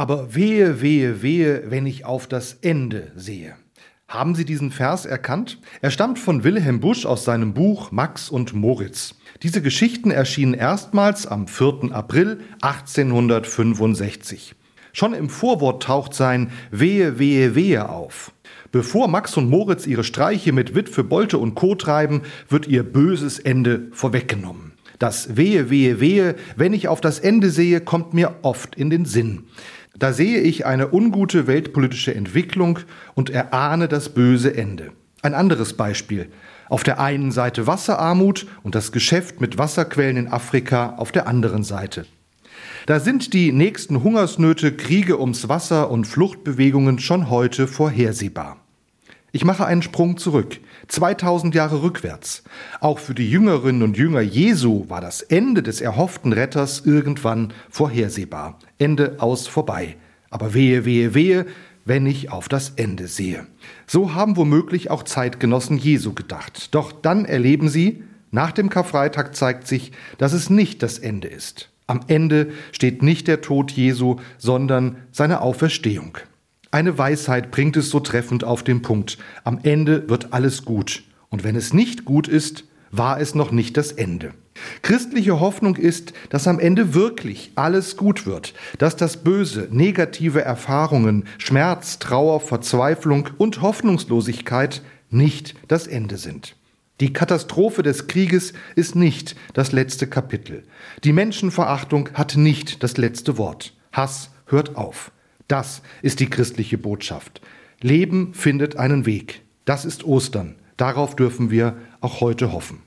Aber wehe, wehe, wehe, wenn ich auf das Ende sehe. Haben Sie diesen Vers erkannt? Er stammt von Wilhelm Busch aus seinem Buch Max und Moritz. Diese Geschichten erschienen erstmals am 4. April 1865. Schon im Vorwort taucht sein Wehe, wehe, wehe auf. Bevor Max und Moritz ihre Streiche mit Witwe Bolte und Co. treiben, wird ihr böses Ende vorweggenommen. Das Wehe, wehe, wehe, wenn ich auf das Ende sehe, kommt mir oft in den Sinn. Da sehe ich eine ungute weltpolitische Entwicklung und erahne das böse Ende. Ein anderes Beispiel. Auf der einen Seite Wasserarmut und das Geschäft mit Wasserquellen in Afrika auf der anderen Seite. Da sind die nächsten Hungersnöte, Kriege ums Wasser und Fluchtbewegungen schon heute vorhersehbar. Ich mache einen Sprung zurück, 2000 Jahre rückwärts. Auch für die Jüngerinnen und Jünger Jesu war das Ende des erhofften Retters irgendwann vorhersehbar. Ende aus vorbei. Aber wehe, wehe, wehe, wenn ich auf das Ende sehe. So haben womöglich auch Zeitgenossen Jesu gedacht. Doch dann erleben sie, nach dem Karfreitag zeigt sich, dass es nicht das Ende ist. Am Ende steht nicht der Tod Jesu, sondern seine Auferstehung. Eine Weisheit bringt es so treffend auf den Punkt. Am Ende wird alles gut. Und wenn es nicht gut ist, war es noch nicht das Ende. Christliche Hoffnung ist, dass am Ende wirklich alles gut wird, dass das Böse, negative Erfahrungen, Schmerz, Trauer, Verzweiflung und Hoffnungslosigkeit nicht das Ende sind. Die Katastrophe des Krieges ist nicht das letzte Kapitel. Die Menschenverachtung hat nicht das letzte Wort. Hass hört auf. Das ist die christliche Botschaft. Leben findet einen Weg. Das ist Ostern. Darauf dürfen wir auch heute hoffen.